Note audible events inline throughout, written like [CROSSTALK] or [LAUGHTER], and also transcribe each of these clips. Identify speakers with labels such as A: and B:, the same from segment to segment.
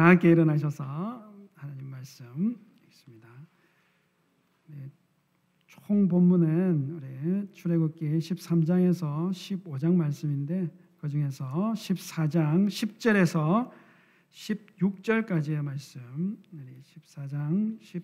A: 다 함께 일어나셔서 하나님 말씀 읽습니다. 네, 총 본문은 우리 출애굽기 13장에서 15장 말씀인데 그 중에서 14장 10절에서 16절까지의 말씀, 14장 10,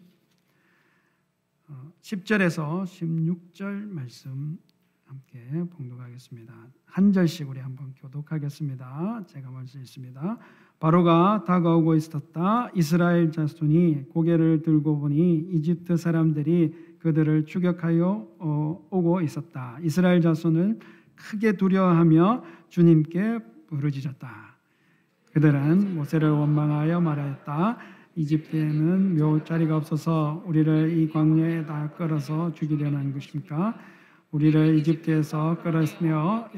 A: 10절에서 16절 말씀 함께 봉독하겠습니다. 한 절씩 우리 한번 교독하겠습니다. 제가 먼저 읽습니다. 바로가 다가오고 있었다. 이스라엘 자손이 고개를 들고 보니 이집트 사람들이 그들을 추격하여 어, 오고 있었다. 이스라엘 자손은 크게 두려워하며 주님께 부르짖었다. 그들은 모세를 원망하여 말하였다. 이집트에는 묘 자리가 없어서 우리를 이 광야에 다 끌어서 죽이려는 것입니까? 우리를 이집트에서 끌어내어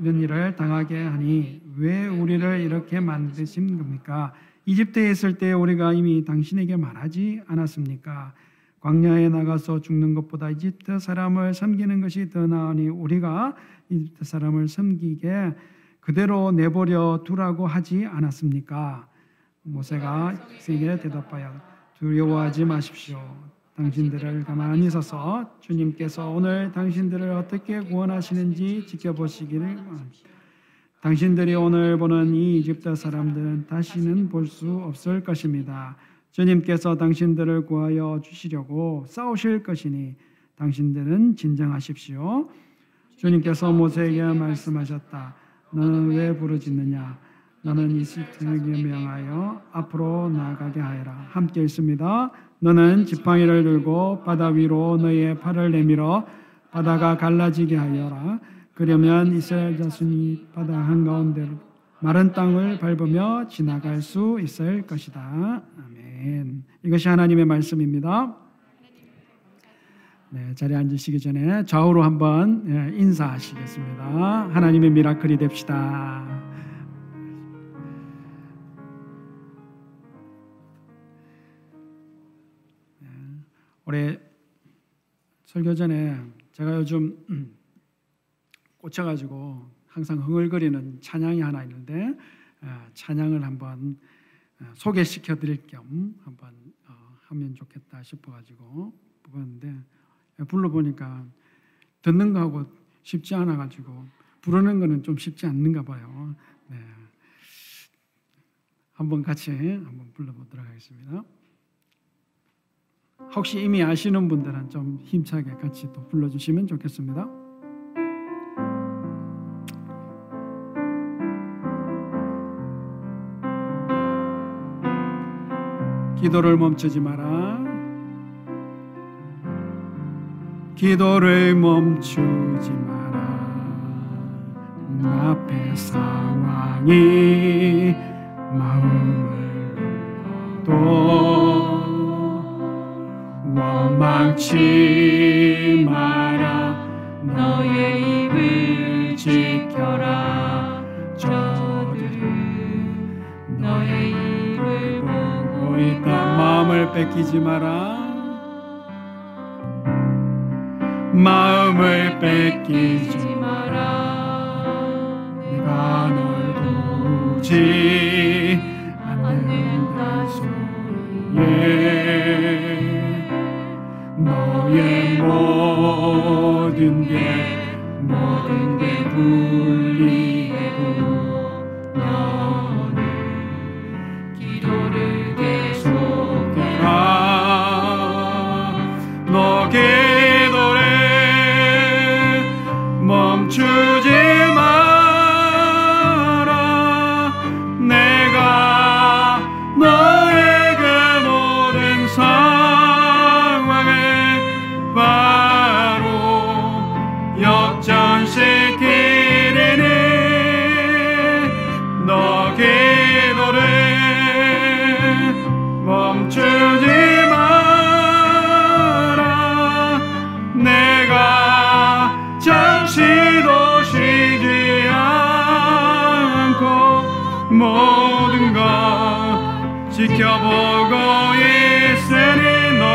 A: 이런 일을 당하게 하니 왜 우리를 이렇게 만드신 겁니까? 이집트에 있을 때 우리가 이미 당신에게 말하지 않았습니까? 광야에 나가서 죽는 것보다 이집트 사람을 섬기는 것이 더 나으니 우리가 이집트 사람을 섬기게 그대로 내버려 두라고 하지 않았습니까? 모세가 세게 대답하여 두려워하지 마십시오. 당신들을 가만히 서서 주님께서 오늘 당신들을 어떻게 구원하시는지 지켜보시기를 바랍니다. 당신들이 오늘 보는 이 이집트 사람들은 다시는 볼 수 없을 것입니다. 주님께서 당신들을 구하여 주시려고 싸우실 것이니 당신들은 진정하십시오. 주님께서 모세에게 말씀하셨다. 너는 왜 부르짖느냐? 너는 이스라엘에게 명하여 앞으로 나아가게 하여라. 함께 읽습니다. 너는 지팡이를 들고 바다 위로 너의 팔을 내밀어 바다가 갈라지게 하여라. 그러면 이스라엘 자손이 바다 한가운데로 마른 땅을 밟으며 지나갈 수 있을 것이다. 아멘. 이것이 하나님의 말씀입니다. 네, 자리에 앉으시기 전에 좌우로 한번 예, 인사하시겠습니다. 하나님의 미라클이 됩시다. 올해 설교 전에 제가 요즘 꽂혀가지고 항상 흥얼거리는 찬양이 하나 있는데 어, 찬양을 한번 어, 소개시켜 드릴 겸 한번 어, 하면 좋겠다 싶어가지고 뽑았는데 불러보니까 듣는 거하고 쉽지 않아 가지고 부르는 거는 좀 쉽지 않는가 봐요. 네. 한번 같이 한번 불러보도록 하겠습니다. 혹시 이미 아시는 분들은 좀 힘차게 같이 또 불러주시면 좋겠습니다. 기도를 멈추지 마라. 기도를 멈추지 마라 앞에 상황이 마음을 눌 원망치 마라. 너의 입을 지켜라. 저들은 너의 입을 보고 있다. 마음을 뺏기지 마라. 마음을 뺏기지 마라. 내가 널 도우지 않는다 소리에 너의 모든 게 모든 게 불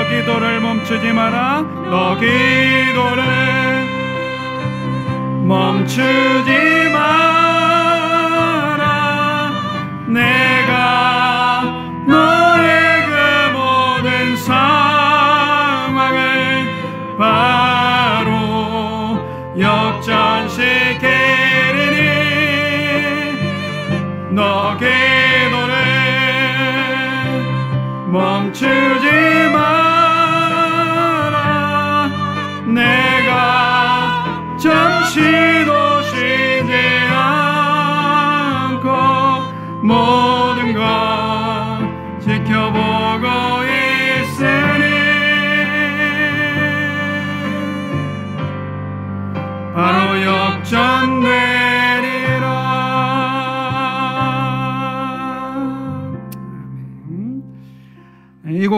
A: 너 기도를 멈추지 마라. 너 기도를 멈추지 마라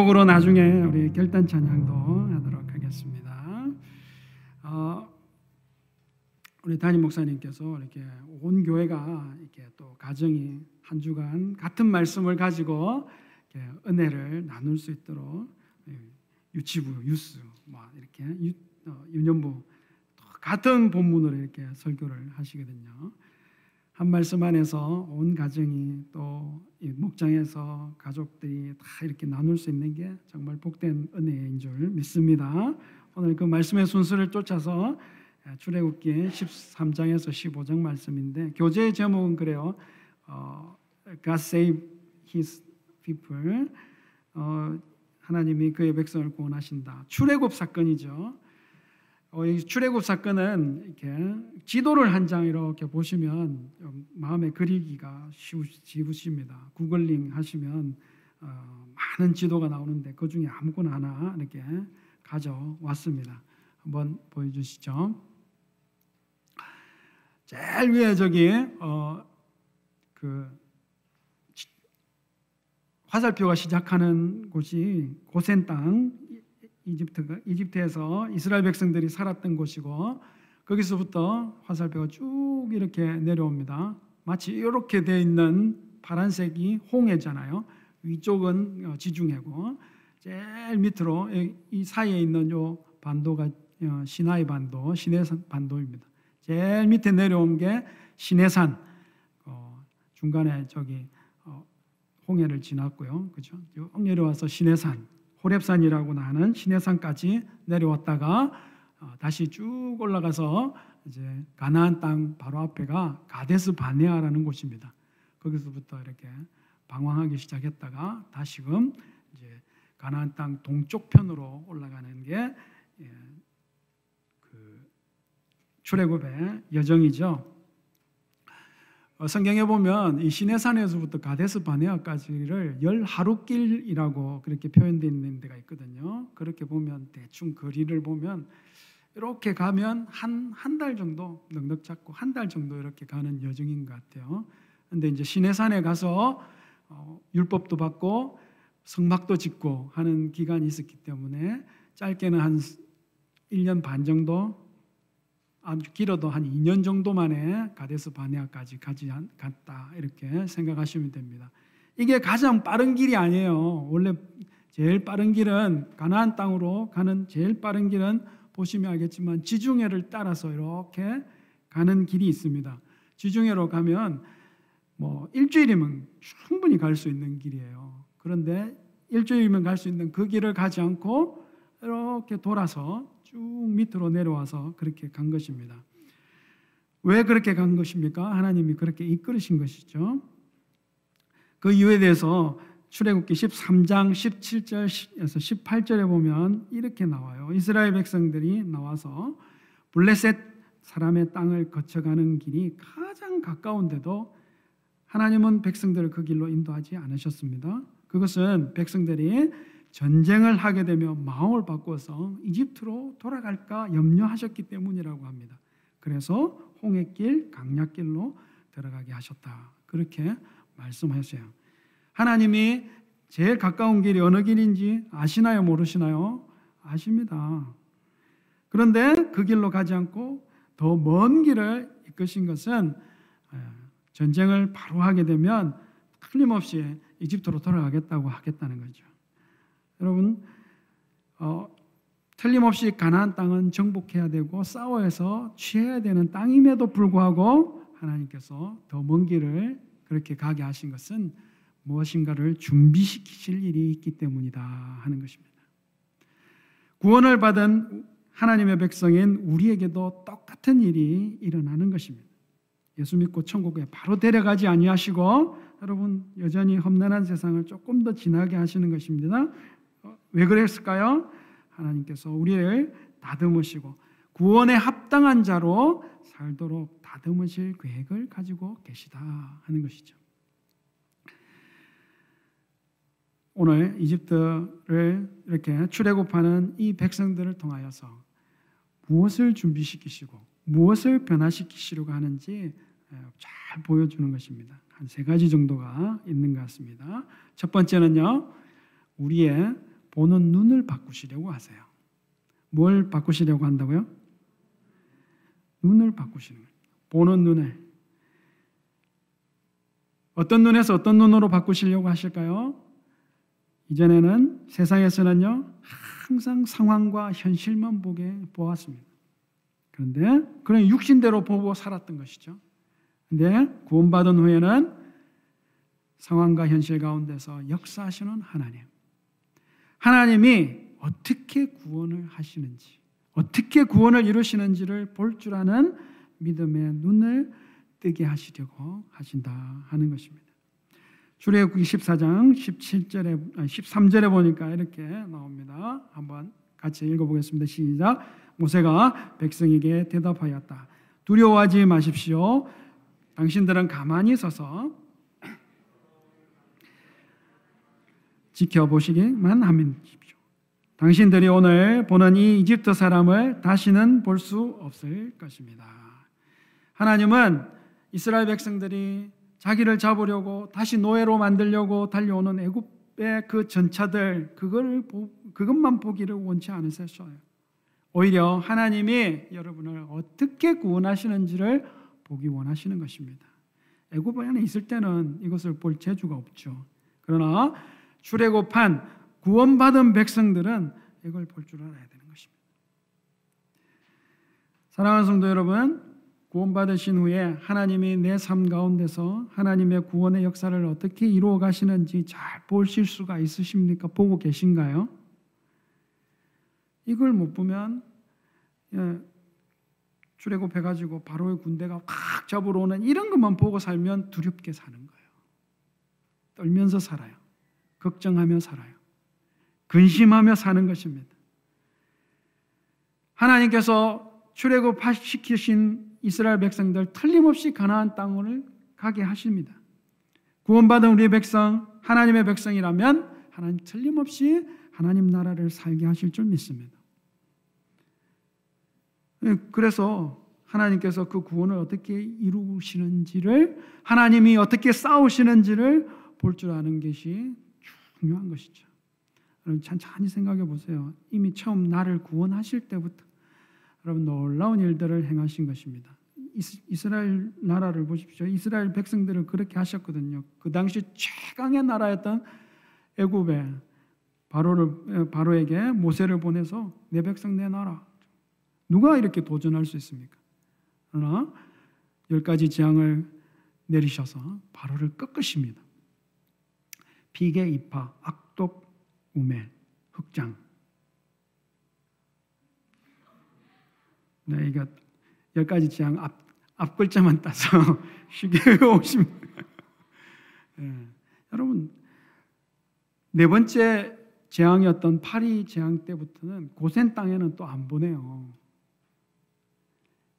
A: 이 곡으로 나중에 우리 결단 찬양도 하도록 하겠습니다. 어, 우리 담임 목사님께서 이렇게 온 교회가 이렇게 또 가정이 한 주간 같은 말씀을 가지고 은혜를 나눌 수 있도록 예, 유치부, 유스, 뭐 이렇게 유, 어, 유년부 또 같은 본문으로 이렇게 설교를 하시거든요. 한 말씀 안에서 온 가정이 또이 목장에서 가족들이 다 이렇게 나눌 수 있는 게 정말 복된 은혜인 줄 믿습니다. 오늘 그 말씀의 순서를 쫓아서 출애굽기 13장에서 15장 말씀인데 교재의 제목은 그래요. 어, God save His people. 어, 하나님이 그의 백성을 구원하신다. 출애굽 사건이죠. 어, 이 출애굽 사건은 이렇게 지도를 한 장 이렇게 보시면 좀 마음에 그리기가 쉬우십니다. 구글링 하시면 어, 많은 지도가 나오는데 그 중에 아무거나 하나 이렇게 가져왔습니다. 한번 보여주시죠. 제일 위에 저기 어, 그 화살표가 시작하는 곳이 고센 땅 이집트가 이집트에서 이스라엘 백성들이 살았던 곳이고 거기서부터 화살표가 쭉 이렇게 내려옵니다. 마치 이렇게 돼 있는 파란색이 홍해잖아요. 위쪽은 어, 지중해고 제일 밑으로 이 사이에 있는 요 반도가 어, 시나이 반도, 시내산 반도입니다. 제일 밑에 내려온 게 시내산. 어, 중간에 저기 홍해를 지났고요. 그죠? 쭉 내려와서 시내산. 호렙산이라고 하는 시내산까지 내려왔다가 어, 다시 쭉 올라가서 이제 가나안 땅 바로 앞에가 가데스 바네아라는 곳입니다. 거기서부터 이렇게 방황하기 시작했다가 다시금 이제 가나안 땅 동쪽 편으로 올라가는 게 예, 그 출애굽의 여정이죠. 어, 성경에 보면 이 시내산에서부터 가데스 바네아까지를 열 하루 길이라고 그렇게 표현되어 있는 데가 있거든요. 그렇게 보면 대충 거리를 보면 이렇게 가면 한 한 달 정도 넉넉 잡고 한 달 정도 이렇게 가는 여정인 것 같아요. 근데 이제 시내산에 가서 어, 율법도 받고 성막도 짓고 하는 기간이 있었기 때문에 짧게는 한 1년 반 정도 아주 길어도 한 2년 정도 만에 가데스 바네아까지 가지 갔다 이렇게 생각하시면 됩니다. 이게 가장 빠른 길이 아니에요. 원래 제일 빠른 길은 가나안 땅으로 가는 제일 빠른 길은 보시면 알겠지만 지중해를 따라서 이렇게 가는 길이 있습니다. 지중해로 가면 뭐 일주일이면 충분히 갈 수 있는 길이에요. 그런데 일주일이면 갈 수 있는 그 길을 가지 않고 이렇게 돌아서 쭉 밑으로 내려와서 그렇게 간 것입니다. 왜 그렇게 간 것입니까? 하나님이 그렇게 이끌으신 것이죠. 그 이유에 대해서 출애굽기 13장 17절에서 18절에 보면 이렇게 나와요. 이스라엘 백성들이 나와서 블레셋 사람의 땅을 거쳐가는 길이 가장 가까운데도 하나님은 백성들을 그 길로 인도하지 않으셨습니다. 그것은 백성들이 전쟁을 하게 되면 마음을 바꿔서 이집트로 돌아갈까 염려하셨기 때문이라고 합니다. 그래서 홍해길, 강약길로 들어가게 하셨다. 그렇게 말씀하셨어요. 하나님이 제일 가까운 길이 어느 길인지 아시나요? 모르시나요? 아십니다. 그런데 그 길로 가지 않고 더 먼 길을 이끄신 것은 전쟁을 바로 하게 되면 틀림없이 이집트로 돌아가겠다고 하겠다는 거죠. 여러분 어, 틀림없이 가나안 땅은 정복해야 되고 싸워서 취해야 되는 땅임에도 불구하고 하나님께서 더 먼 길을 그렇게 가게 하신 것은 무엇인가를 준비시키실 일이 있기 때문이다 하는 것입니다. 구원을 받은 하나님의 백성인 우리에게도 똑같은 일이 일어나는 것입니다. 예수 믿고 천국에 바로 데려가지 아니하시고 여러분 여전히 험난한 세상을 조금 더 지나게 하시는 것입니다. 어, 왜 그랬을까요? 하나님께서 우리를 다듬으시고 구원에 합당한 자로 살도록 다듬으실 계획을 가지고 계시다 하는 것이죠. 오늘 이집트를 이렇게 출애굽하는 이 백성들을 통하여서 무엇을 준비시키시고 무엇을 변화시키시려고 하는지 잘 보여주는 것입니다. 한 세 가지 정도가 있는 것 같습니다. 첫 번째는요, 우리의 보는 눈을 바꾸시려고 하세요. 뭘 바꾸시려고 한다고요? 눈을 바꾸시는 거예요. 보는 눈을. 어떤 눈에서 어떤 눈으로 바꾸시려고 하실까요? 이전에는 세상에서는요, 항상 상황과 현실만 보게 보았습니다. 그런데 그런 육신대로 보고 살았던 것이죠. 근데 구원받은 후에는 상황과 현실 가운데서 역사하시는 하나님. 하나님이 어떻게 구원을 하시는지, 어떻게 구원을 이루시는지를 볼 줄 아는 믿음의 눈을 뜨게 하시려고 하신다 하는 것입니다. 출애굽기 14장 17절에 13절에 보니까 이렇게 나옵니다. 한번 같이 읽어 보겠습니다. 시작. 모세가 백성에게 대답하였다. 두려워하지 마십시오. 당신들은 가만히 서서 지켜보시기만 하면 십시오. 당신들이 오늘 보는 이 이집트 사람을 다시는 볼 수 없을 것입니다. 하나님은 이스라엘 백성들이 자기를 잡으려고 다시 노예로 만들려고 달려오는 애굽의 그 전차들 그걸 그것만 보기를 원치 않으셨어요. 오히려 하나님이 여러분을 어떻게 구원하시는지를 보기 원하시는 것입니다. 애굽 안에 있을 때는 이것을 볼 재주가 없죠. 그러나 출애굽한 구원받은 백성들은 이걸 볼 줄 알아야 되는 것입니다. 사랑하는 성도 여러분, 구원받으신 후에 하나님이 내 삶 가운데서 하나님의 구원의 역사를 어떻게 이루어 가시는지 잘 보실 수가 있으십니까? 보고 계신가요? 이걸 못 보면 예, 출애굽해 가지고 바로의 군대가 확 잡으러 오는 이런 것만 보고 살면 두렵게 사는 거예요. 떨면서 살아요. 걱정하며 살아요. 근심하며 사는 것입니다. 하나님께서 출애굽 시키신 이스라엘 백성들 틀림없이 가나안 땅을 가게 하십니다. 구원받은 우리 백성 하나님의 백성이라면 하나님 틀림없이 하나님 나라를 살게 하실 줄 믿습니다. 예, 그래서 하나님께서 그 구원을 어떻게 이루시는지를 하나님이 어떻게 싸우시는지를 볼 줄 아는 것이 중요한 것이죠. 여러분 천천히 생각해 보세요. 이미 처음 나를 구원하실 때부터 여러분 놀라운 일들을 행하신 것입니다. 이스라엘 나라를 보십시오. 이스라엘 백성들을 그렇게 하셨거든요. 그 당시 최강의 나라였던 애굽에 바로를 바로에게 모세를 보내서 내 백성 내 나라. 누가 이렇게 도전할 수 있습니까? 그러나 열 가지 재앙을 내리셔서 바로를 꺾으십니다. 비계 이파, 악독, 우멜, 흑장. 네, 이거 열 가지 재앙 앞, 앞 글자만 따서 [LAUGHS] 쉽게 외우시면 네. 여러분 네 번째 재앙이었던 파리 재앙 때부터는 고센 땅에는 또 안 보내요.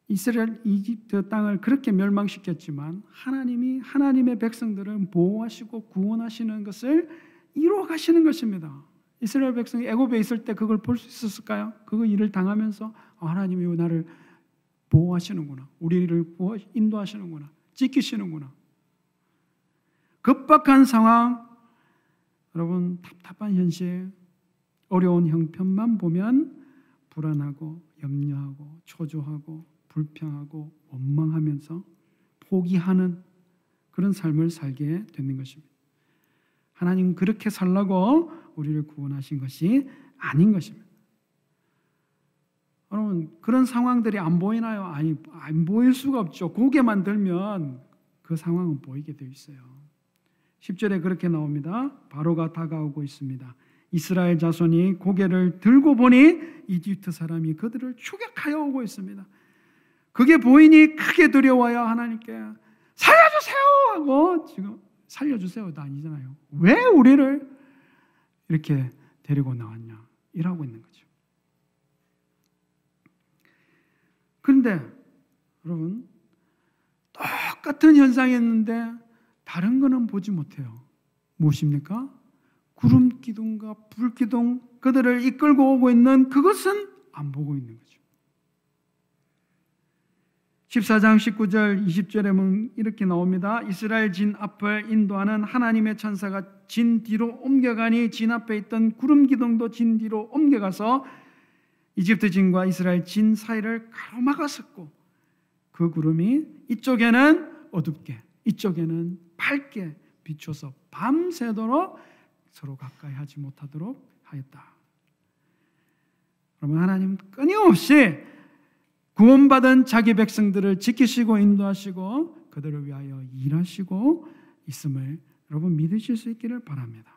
A: 이스라엘 이집트 땅을 그렇게 멸망시켰지만 하나님이 하나님의 백성들을 보호하시고 구원하시는 것을 이루어 가시는 것입니다. 이스라엘 백성이 애굽에 있을 때 그걸 볼 수 있었을까요? 그 일을 당하면서 아, 하나님이 나를 보호하시는구나. 우리를 인도하시는구나. 지키시는구나. 급박한 상황, 여러분 답답한 현실, 어려운 형편만 보면 불안하고 염려하고 초조하고 불평하고 원망하면서 포기하는 그런 삶을 살게 되는 것입니다. 하나님 그렇게 살라고 우리를 구원하신 것이 아닌 것입니다. 여러분 그런 상황들이 안 보이나요? 아니 안 보일 수가 없죠. 고개만 들면 그 상황은 보이게 되어 있어요. 10절에 그렇게 나옵니다. 바로가 다가오고 있습니다. 이스라엘 자손이 고개를 들고 보니 이집트 사람이 그들을 추격하여 오고 있습니다. 그게 보이니 크게 두려워요 하나님께 살려주세요 하고 지금 살려주세요도 아니잖아요. 왜 우리를 이렇게 데리고 나왔냐 이라고 있는 거죠. 그런데 여러분 똑같은 현상이었는데 다른 거는 보지 못해요. 무엇입니까? 구름 기둥과 불 기둥 그들을 이끌고 오고 있는 그것은 안 보고 있는 거죠. 14장 19절 20절에 이렇게 나옵니다. 이스라엘 진 앞을 인도하는 하나님의 천사가 진 뒤로 옮겨가니 진 앞에 있던 구름 기둥도 진 뒤로 옮겨가서 이집트 진과 이스라엘 진 사이를 가로막았었고 그 구름이 이쪽에는 어둡게 이쪽에는 밝게 비춰서 밤새도록 서로 가까이 하지 못하도록 하였다. 그러면 하나님 끊임없이 구원받은 자기 백성들을 지키시고 인도하시고 그들을 위하여 일하시고 있음을 여러분 믿으실 수 있기를 바랍니다.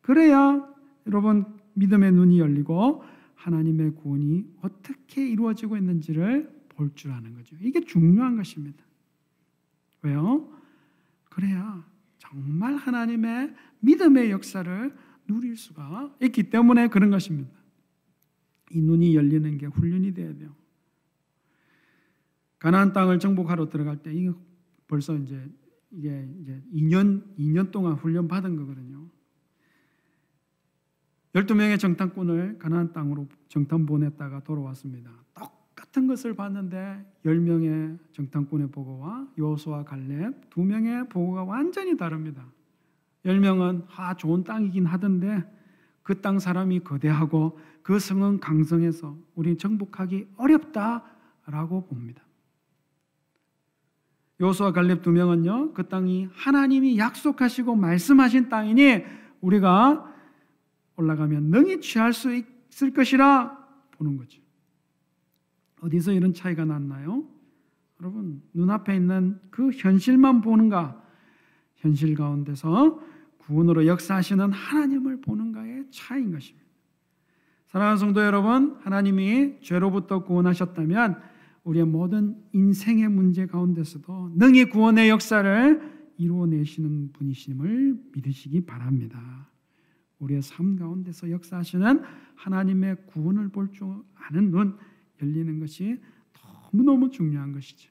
A: 그래야 여러분 믿음의 눈이 열리고 하나님의 구원이 어떻게 이루어지고 있는지를 볼 줄 아는 거죠. 이게 중요한 것입니다. 왜요? 그래야 정말 하나님의 믿음의 역사를 누릴 수가 있기 때문에 그런 것입니다. 이 눈이 열리는 게 훈련이 돼야 돼요. 가나안 땅을 정복하러 들어갈 때 이게 벌써 이제 이게 이제 2년 2년 동안 훈련 받은 거거든요. 12명의 정탐꾼을 가나안 땅으로 정탐 보냈다가 돌아왔습니다. 똑같은 것을 봤는데 10명의 정탐꾼의 보고와 요수와 갈렙 두 명의 보고가 완전히 다릅니다. 10명은 아 좋은 땅이긴 하던데 그 땅 사람이 거대하고 그 성은 강성해서 우리 정복하기 어렵다라고 봅니다. 요수와 갈렙 두 명은요. 그 땅이 하나님이 약속하시고 말씀하신 땅이니 우리가 올라가면 능히 취할 수 있을 것이라 보는 거죠. 어디서 이런 차이가 났나요? 여러분 눈앞에 있는 그 현실만 보는가? 현실 가운데서 구원으로 역사하시는 하나님을 보는가의 차이인 것입니다. 사랑하는 성도 여러분, 하나님이 죄로부터 구원하셨다면 우리의 모든 인생의 문제 가운데서도 능히 구원의 역사를 이루어내시는 분이심을 믿으시기 바랍니다. 우리의 삶 가운데서 역사하시는 하나님의 구원을 볼 줄 아는 눈 열리는 것이 너무너무 중요한 것이죠.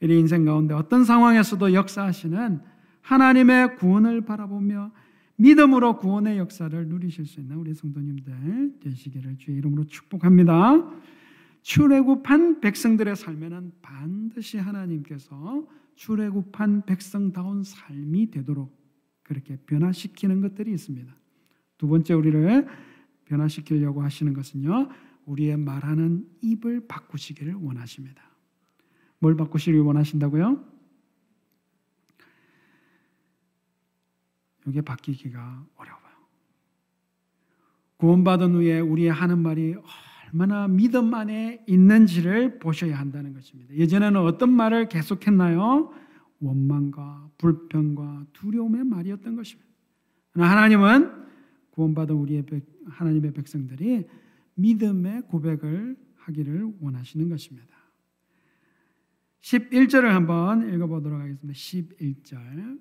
A: 우리 인생 가운데 어떤 상황에서도 역사하시는 하나님의 구원을 바라보며 믿음으로 구원의 역사를 누리실 수 있는 우리 성도님들 되시기를 주의 이름으로 축복합니다. 출애굽한 백성들의 삶에는 반드시 하나님께서 출애굽한 백성다운 삶이 되도록 그렇게 변화시키는 것들이 있습니다. 두 번째 우리를 변화시키려고 하시는 것은요. 우리의 말하는 입을 바꾸시기를 원하십니다. 뭘 바꾸시길 원하신다고요? 이게 바뀌기가 어려워요. 구원받은 후에 우리의 하는 말이 얼마나 믿음 안에 있는지를 보셔야 한다는 것입니다. 예전에는 어떤 말을 계속했나요? 원망과 불평과 두려움의 말이었던 것입니다. 하나님은 구원받은 우리의 백, 하나님의 백성들이 믿음의 고백을 하기를 원하시는 것입니다. 11절을 한번 읽어보도록 하겠습니다. 11절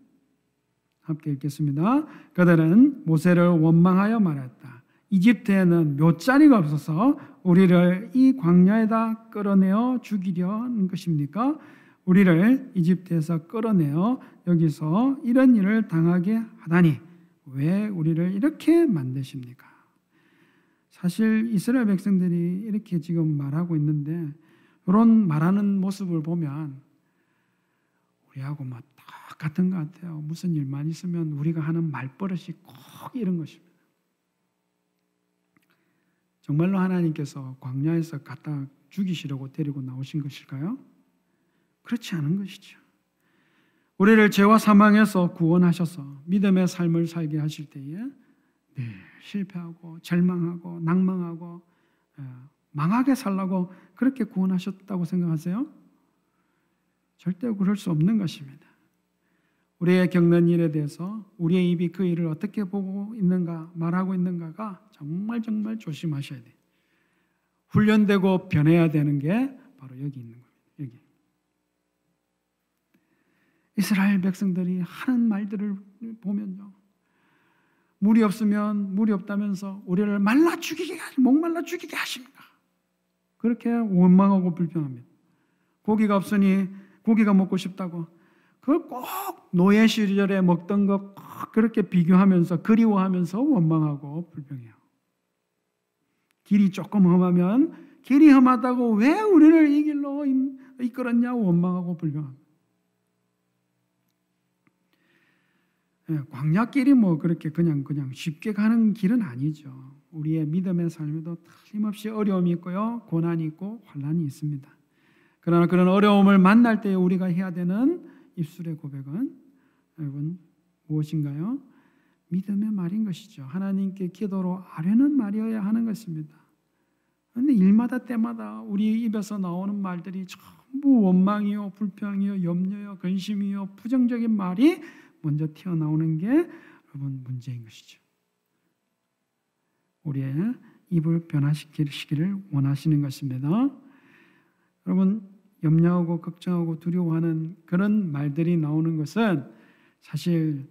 A: 함께 읽겠습니다. 그들은 모세를 원망하여 말했다. 이집트에는 묘자리가 없어서 우리를 이 광야에다 끌어내어 죽이려는 것입니까? 우리를 이집트에서 끌어내어 여기서 이런 일을 당하게 하다니 왜 우리를 이렇게 만드십니까? 사실 이스라엘 백성들이 이렇게 지금 말하고 있는데 이런 말하는 모습을 보면 우리하고 뭐 똑같은 것 같아요. 무슨 일만 있으면 우리가 하는 말버릇이 꼭 이런 것입니다. 정말로 하나님께서 광야에서 갖다 죽이시려고 데리고 나오신 것일까요? 그렇지 않은 것이죠. 우리를 죄와 사망에서 구원하셔서 믿음의 삶을 살게 하실 때에 늘 실패하고 절망하고 낭망하고 어, 망하게 살라고 그렇게 구원하셨다고 생각하세요? 절대 그럴 수 없는 것입니다. 우리의 겪는 일에 대해서 우리의 입이 그 일을 어떻게 보고 있는가 말하고 있는가가 정말 정말 조심하셔야 돼. 훈련되고 변해야 되는 게 바로 여기 있는 겁니다. 여기. 이스라엘 백성들이 하는 말들을 보면요. 물이 없으면 물이 없다면서 우리를 말라 죽이게 목말라 죽이게 하십니다. 그렇게 원망하고 불평합니다. 고기가 없으니 고기가 먹고 싶다고 그걸 꼭 노예 시절에 먹던 것 그렇게 비교하면서 그리워하면서 원망하고 불평해요. 길이 조금 험하면 길이 험하다고 왜 우리를 이 길로 이끌었냐 원망하고 불평합니다. 예, 광야길이 뭐 그렇게 그냥 그냥 쉽게 가는 길은 아니죠. 우리의 믿음의 삶에도 틀림없이 어려움이 있고요, 고난이 있고 환란이 있습니다. 그러나 그런 어려움을 만날 때 우리가 해야 되는 입술의 고백은 여러분 무엇인가요? 믿음의 말인 것이죠. 하나님께 기도로 아뢰는 말이어야 하는 것입니다. 그런데 일마다 때마다 우리 입에서 나오는 말들이 전부 원망이요, 불평이요, 염려요, 근심이요, 부정적인 말이 먼저 튀어나오는 게 여러분 문제인 것이죠. 우리의 입을 변화시키기를 원하시는 것입니다. 여러분 염려하고 걱정하고 두려워하는 그런 말들이 나오는 것은 사실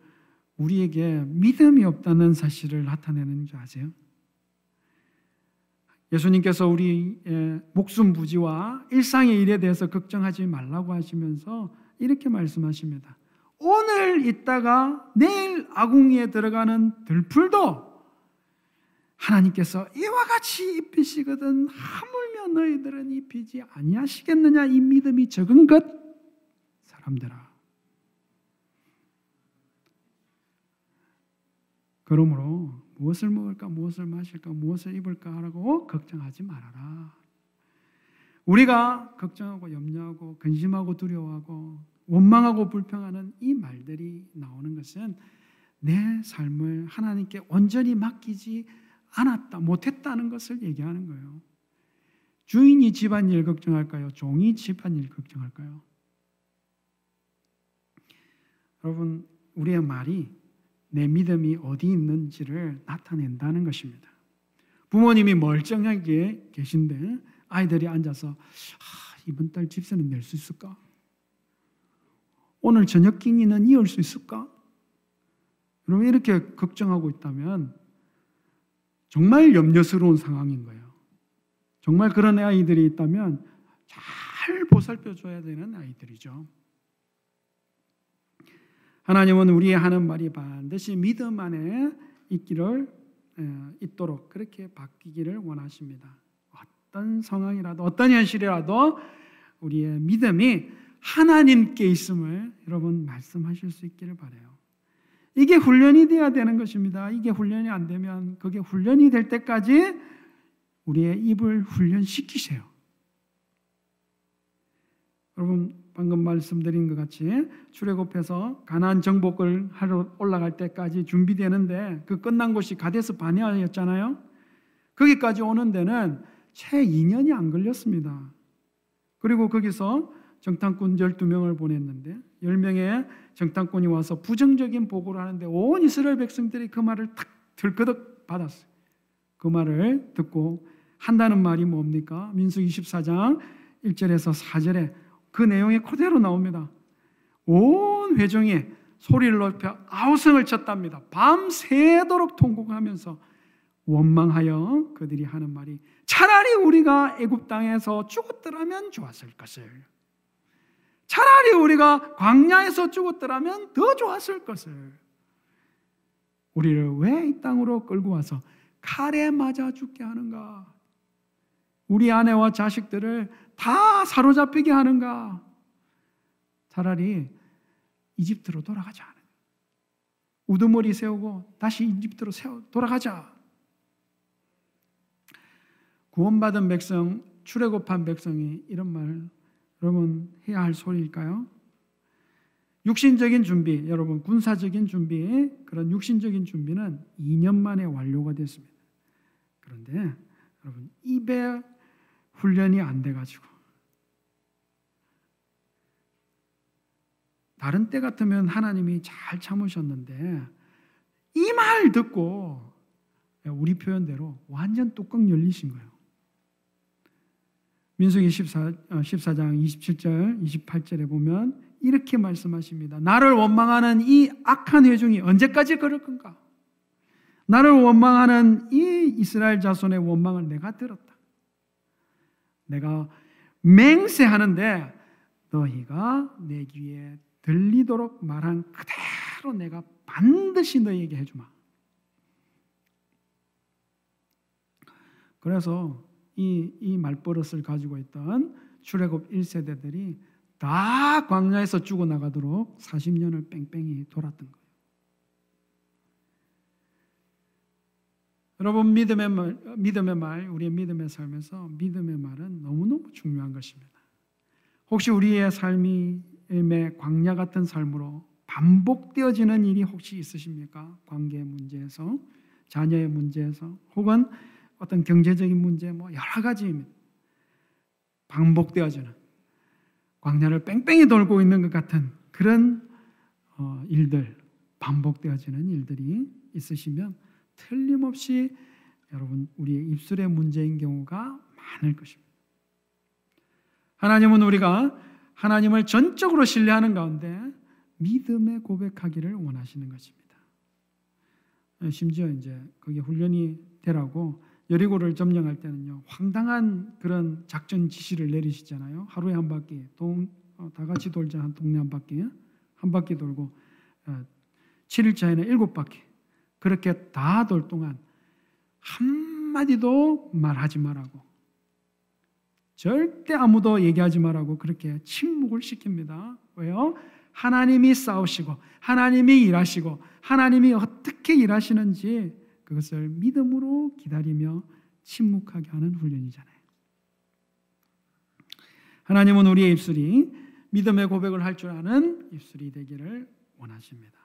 A: 우리에게 믿음이 없다는 사실을 나타내는 줄 아세요? 예수님께서 우리의 목숨 부지와 일상의 일에 대해서 걱정하지 말라고 하시면서 이렇게 말씀하십니다. 오늘 있다가 내일 아궁이에 들어가는 들풀도 하나님께서 이와 같이 입히시거든. 하물며 너희들은 입히지 아니하시겠느냐? 이 믿음이 적은 것. 사람들아. 그러므로 무엇을 먹을까 무엇을 마실까 무엇을 입을까 하라고 걱정하지 말아라. 우리가 걱정하고 염려하고 근심하고 두려워하고 원망하고 불평하는 이 말들이 나오는 것은 내 삶을 하나님께 온전히 맡기지 않았다, 못했다는 것을 얘기하는 거예요. 주인이 집안일 걱정할까요? 종이 집안일 걱정할까요? 여러분, 우리의 말이 내 믿음이 어디 있는지를 나타낸다는 것입니다. 부모님이 멀쩡하게 계신데 아이들이 앉아서 아, 이번 달 집세는 낼 수 있을까? 오늘 저녁 끼니는 이을 수 있을까? 여러분 이렇게 걱정하고 있다면 정말 염려스러운 상황인 거예요. 정말 그런 아이들이 있다면 잘 보살펴 줘야 되는 아이들이죠. 하나님은 우리의 하는 말이 반드시 믿음 안에 있기를 있도록 그렇게 바뀌기를 원하십니다. 어떤 상황이라도 어떤 현실이라도 우리의 믿음이 하나님께 있음을 여러분 말씀하실 수 있기를 바래요. 이게 훈련이 돼야 되는 것입니다. 이게 훈련이 안 되면 그게 훈련이 될 때까지 우리의 입을 훈련시키세요. 여러분 방금 말씀드린 것 같이 출애굽해서 가나안 정복을 하러 올라갈 때까지 준비되는데 그 끝난 곳이 가데스 바네아였잖아요. 거기까지 오는 데는 채 2년이 안 걸렸습니다. 그리고 거기서 정탐꾼 12명을 보냈는데 10명의 정탐꾼이 와서 부정적인 보고를 하는데 온 이스라엘 백성들이 그 말을 탁 들끄덕 받았어요. 그 말을 듣고 한다는 말이 뭡니까? 민수 24장 1절에서 4절에 그 내용이 그대로 나옵니다. 온 회중이 소리를 높여 아우성을 쳤답니다. 밤새도록 통곡하면서 원망하여 그들이 하는 말이 차라리 우리가 애굽 땅에서 죽었더라면 좋았을 것을 차라리 우리가 광야에서 죽었더라면 더 좋았을 것을. 우리를 왜 이 땅으로 끌고 와서 칼에 맞아 죽게 하는가? 우리 아내와 자식들을 다 사로잡히게 하는가? 차라리 이집트로 돌아가자. 우두머리 세우고 다시 이집트로 세워 돌아가자. 구원받은 백성, 출애굽한 백성이 이런 말을 여러분 해야 할 소리일까요? 육신적인 준비, 여러분 군사적인 준비, 그런 육신적인 준비는 2년 만에 완료가 됐습니다. 그런데 여러분 입에 훈련이 안 돼가지고 다른 때 같으면 하나님이 잘 참으셨는데 이 말 듣고 우리 표현대로 완전 뚜껑 열리신 거예요. 민수기 14, 14장 27절, 28절에 보면 이렇게 말씀하십니다. 나를 원망하는 이 악한 회중이 언제까지 그럴 건가? 나를 원망하는 이 이스라엘 자손의 원망을 내가 들었다. 내가 맹세하는데 너희가 내 귀에 들리도록 말한 그대로 내가 반드시 너희에게 해주마. 그래서 이, 이 말버릇을 가지고 있던 출애굽 1세대들이 다 광야에서 죽어나가도록 40년을 뺑뺑이 돌았던 거예요. 여러분 믿음의 말, 믿음의 말, 우리의 믿음의 삶에서 믿음의 말은 너무너무 중요한 것입니다. 혹시 우리의 삶이 광야 같은 삶으로 반복되어지는 일이 혹시 있으십니까? 관계 문제에서, 자녀의 문제에서, 혹은 어떤 경제적인 문제, 뭐 여러 가지 반복되어지는 광야를 뺑뺑이 돌고 있는 것 같은 그런 어, 일들, 반복되어지는 일들이 있으시면 틀림없이 여러분 우리의 입술의 문제인 경우가 많을 것입니다. 하나님은 우리가 하나님을 전적으로 신뢰하는 가운데 믿음의 고백하기를 원하시는 것입니다. 심지어 이제 그게 훈련이 되라고 여리고를 점령할 때는요 황당한 그런 작전 지시를 내리시잖아요. 하루에 한 바퀴 동, 어, 다 같이 돌자 한 동네 한 바퀴 한 바퀴 돌고 어, 7일차에는 일곱 바퀴 그렇게 다 돌 동안 한마디도 말하지 말라고 절대 아무도 얘기하지 말라고 그렇게 침묵을 시킵니다. 왜요? 하나님이 싸우시고 하나님이 일하시고 하나님이 어떻게 일하시는지 그것을 믿음으로 기다리며 침묵하게 하는 훈련이잖아요. 하나님은 우리의 입술이 믿음의 고백을 할 줄 아는 입술이 되기를 원하십니다.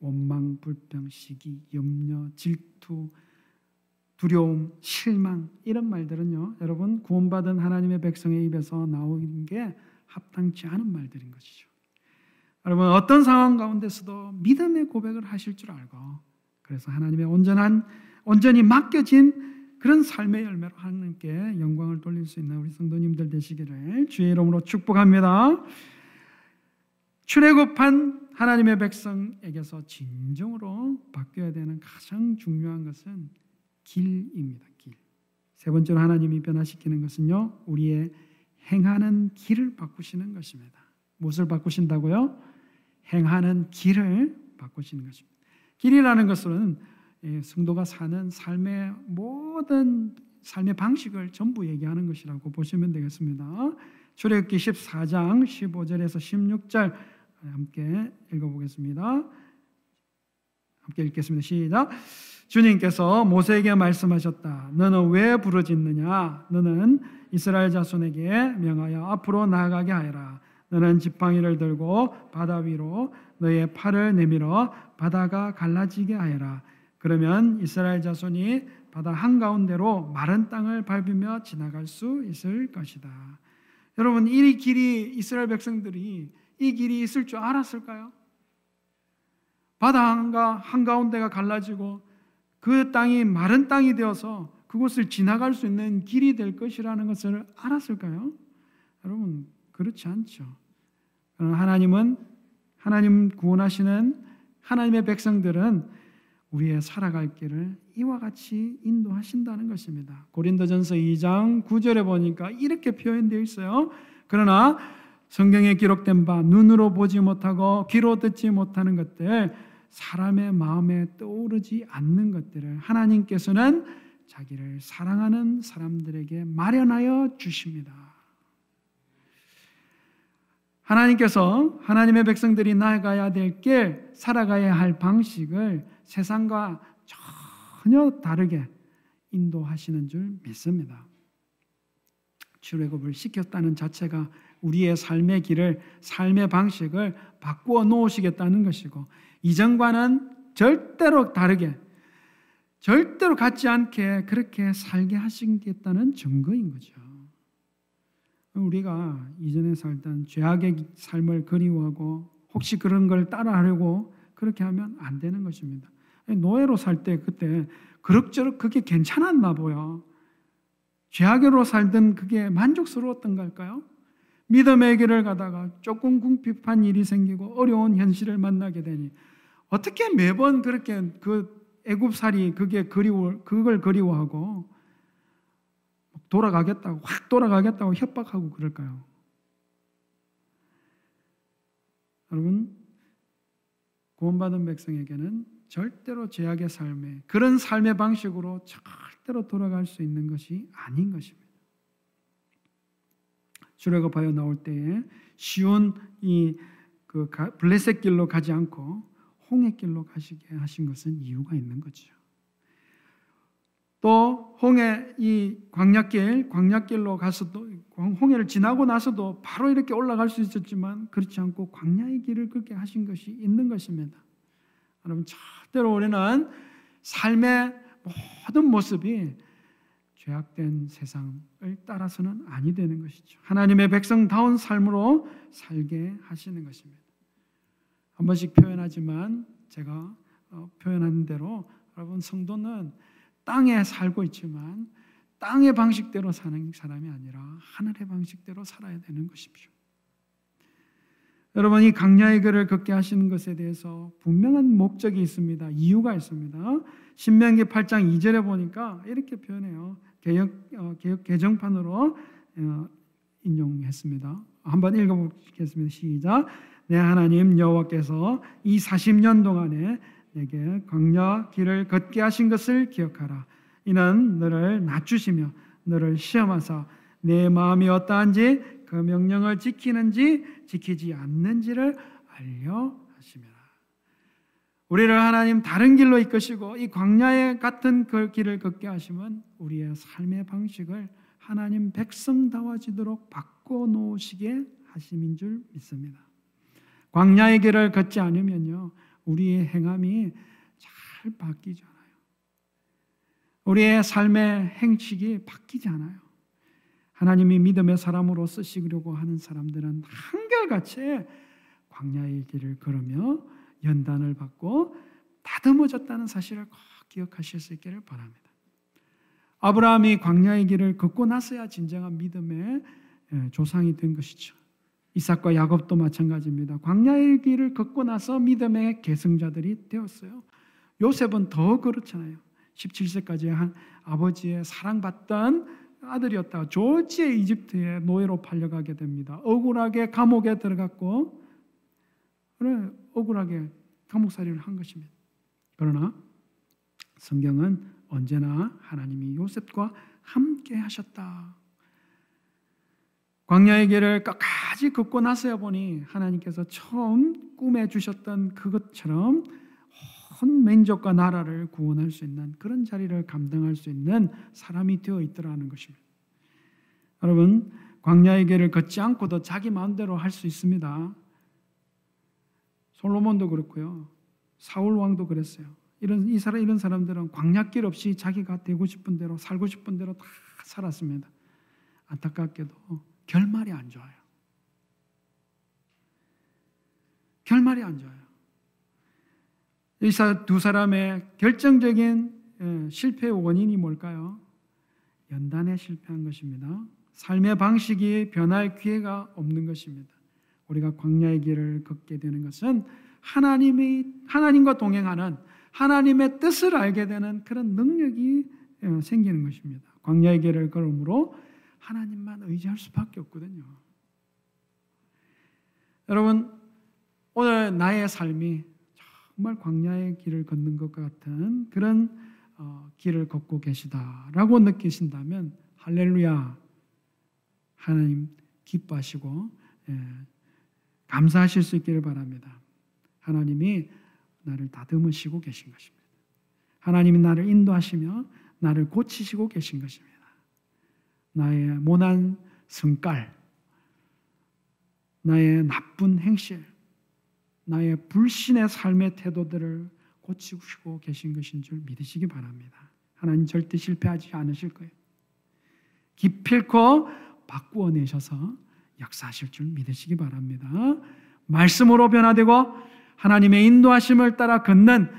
A: 원망, 불평, 시기, 염려, 질투, 두려움, 실망 이런 말들은요. 여러분 구원받은 하나님의 백성의 입에서 나오는 게 합당치 않은 말들인 것이죠. 여러분 어떤 상황 가운데서도 믿음의 고백을 하실 줄 알고 그래서 하나님의 온전한 온전히 맡겨진 그런 삶의 열매로 하나님께 영광을 돌릴 수 있는 우리 성도님들 되시기를 주의 이름으로 축복합니다. 출애굽한 하나님의 백성에게서 진정으로 바뀌어야 되는 가장 중요한 것은 길입니다. 길. 세 번째로 하나님이 변화시키는 것은요. 우리의 행하는 길을 바꾸시는 것입니다. 무엇을 바꾸신다고요? 행하는 길을 바꾸시는 것입니다. 길이라는 것은 예, 성도가 사는 삶의 모든 삶의 방식을 전부 얘기하는 것이라고 보시면 되겠습니다. 출애굽기 14장 15절에서 16절 함께 읽어보겠습니다. 함께 읽겠습니다. 시작. 주님께서 모세에게 말씀하셨다. 너는 왜 부르짖느냐? 너는 이스라엘 자손에게 명하여 앞으로 나아가게 하여라. 너는 지팡이를 들고 바다 위로 너의 팔을 내밀어 바다가 갈라지게 하여라. 그러면 이스라엘 자손이 바다 한가운데로 마른 땅을 밟으며 지나갈 수 있을 것이다. 여러분, 이 길이 이스라엘 백성들이 이 길이 있을 줄 알았을까요? 바다 한가 한가운데가 갈라지고 그 땅이 마른 땅이 되어서 그곳을 지나갈 수 있는 길이 될 것이라는 것을 알았을까요? 여러분, 그렇지 않죠. 하나님은 하나님 구원하시는 하나님의 백성들은 우리의 살아갈 길을 이와 같이 인도하신다는 것입니다. 고린도전서 2장 9절에 보니까 이렇게 표현되어 있어요. 그러나 성경에 기록된 바 눈으로 보지 못하고 귀로 듣지 못하는 것들 사람의 마음에 떠오르지 않는 것들을 하나님께서는 자기를 사랑하는 사람들에게 마련하여 주십니다. 하나님께서 하나님의 백성들이 나아가야 될 길, 살아가야 할 방식을 세상과 전혀 다르게 인도하시는 줄 믿습니다. 출애굽을 시켰다는 자체가 우리의 삶의 길을 삶의 방식을 바꾸어 놓으시겠다는 것이고 이전과는 절대로 다르게 절대로 같지 않게 그렇게 살게 하시겠다는 증거인 거죠. 우리가 이전에 살던 죄악의 삶을 그리워하고 혹시 그런 걸 따라하려고 그렇게 하면 안 되는 것입니다. 노예로 살 때 그때 그럭저럭 그게 괜찮았나 보여. 죄악으로 살던 그게 만족스러웠던 걸까요? 믿음의 길을 가다가 조금 궁핍한 일이 생기고 어려운 현실을 만나게 되니 어떻게 매번 그렇게 그 애굽살이 그게 그리워 그걸 그리워하고 돌아가겠다고 확 돌아가겠다고 협박하고 그럴까요? 여러분 구원받은 백성에게는 절대로 죄악의 삶에 그런 삶의 방식으로 절대로 돌아갈 수 있는 것이 아닌 것입니다. 출애굽하여 나올 때에 쉬운 이그 블레셋 길로 가지 않고 홍해 길로 가시게 하신 것은 이유가 있는 거죠. 또 홍해 이 광야길 광야길로 가서도 홍해를 지나고 나서도 바로 이렇게 올라갈 수 있었지만 그렇지 않고 광야의 길을 걷게 하신 것이 있는 것입니다. 여러분 절대로 우리는 삶의 모든 모습이 죄악된 세상을 따라서는 아니 되는 것이죠. 하나님의 백성다운 삶으로 살게 하시는 것입니다. 한 번씩 표현하지만 제가 어, 표현하는 대로 여러분 성도는 땅에 살고 있지만 땅의 방식대로 사는 사람이 아니라 하늘의 방식대로 살아야 되는 것이죠. 여러분 이 강야의 길을 걷게 하시는 것에 대해서 분명한 목적이 있습니다. 이유가 있습니다. 신명기 8장 2절에 보니까 이렇게 표현해요. 개혁 어, 개혁 개정판으로 어, 인용했습니다. 한번 읽어보겠습니다. 시작. 내 하나님 여호와께서 이 40년 동안에 내게 광야 길을 걷게 하신 것을 기억하라. 이는 너를 낮추시며 너를 시험하사 내 마음이 어떠한지 그 명령을 지키는지 지키지 않는지를 알려 하시며 우리를 하나님 다른 길로 이끄시고 이 광야에 같은 그 길을 걷게 하시면 우리의 삶의 방식을 하나님 백성다워지도록 바꿔 놓으시게 하심인 줄 믿습니다. 광야의 길을 걷지 않으면요. 우리의 행함이 잘 바뀌지 않아요. 우리의 삶의 행식이 바뀌지 않아요. 하나님이 믿음의 사람으로 쓰시려고 하는 사람들은 한결같이 광야의 길을 걸으며 연단을 받고 다듬어졌다는 사실을 꼭 기억하실 수 있기를 바랍니다. 아브라함이 광야의 길을 걷고 나서야 진정한 믿음의 예, 조상이 된 것이죠. 이삭과 야곱도 마찬가지입니다. 광야의 길을 걷고 나서 믿음의 계승자들이 되었어요. 요셉은 더 그렇잖아요. 17세까지 한 아버지의 사랑받던 아들이었다가 조지의 이집트에 노예로 팔려가게 됩니다. 억울하게 감옥에 들어갔고 그래 억울하게 감옥살이를 한 것입니다. 그러나 성경은 언제나 하나님이 요셉과 함께 하셨다. 광야의 길을 끝까지 걷고 나서야 보니 하나님께서 처음 꿈에 주셨던 그것처럼 온 민족과 나라를 구원할 수 있는 그런 자리를 감당할 수 있는 사람이 되어 있더라는 것입니다. 여러분 광야의 길을 걷지 않고도 자기 마음대로 할 수 있습니다. 솔로몬도 그렇고요. 사울 왕도 그랬어요. 이런 이 사람 이런 사람들은 광약길 없이 자기가 되고 싶은 대로 살고 싶은 대로 다 살았습니다. 안타깝게도 결말이 안 좋아요. 결말이 안 좋아요. 이 두 사람의 결정적인 예, 실패의 원인이 뭘까요? 연단에 실패한 것입니다. 삶의 방식이 변할 기회가 없는 것입니다. 우리가 광야의 길을 걷게 되는 것은 하나님이 하나님과 동행하는 하나님의 뜻을 알게 되는 그런 능력이 어, 생기는 것입니다. 광야의 길을 걸음으로 하나님만 의지할 수밖에 없거든요. 여러분 오늘 나의 삶이 정말 광야의 길을 걷는 것 같은 그런 어, 길을 걷고 계시다라고 느끼신다면 할렐루야 하나님 기뻐하시고 예, 감사하실 수 있기를 바랍니다. 하나님이 나를 다듬으시고 계신 것입니다. 하나님이 나를 인도하시며 나를 고치시고 계신 것입니다. 나의 모난 성깔, 나의 나쁜 행실, 나의 불신의 삶의 태도들을 고치시고 계신 것인 줄 믿으시기 바랍니다. 하나님 절대 실패하지 않으실 거예요. 기필코 바꾸어 내셔서 역사하실 줄 믿으시기 바랍니다. 말씀으로 변화되고 하나님의 인도하심을 따라 걷는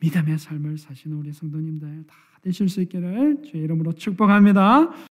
A: 믿음의 삶을 사시는 우리 성도님들 다 되실 수 있기를 주의 이름으로 축복합니다.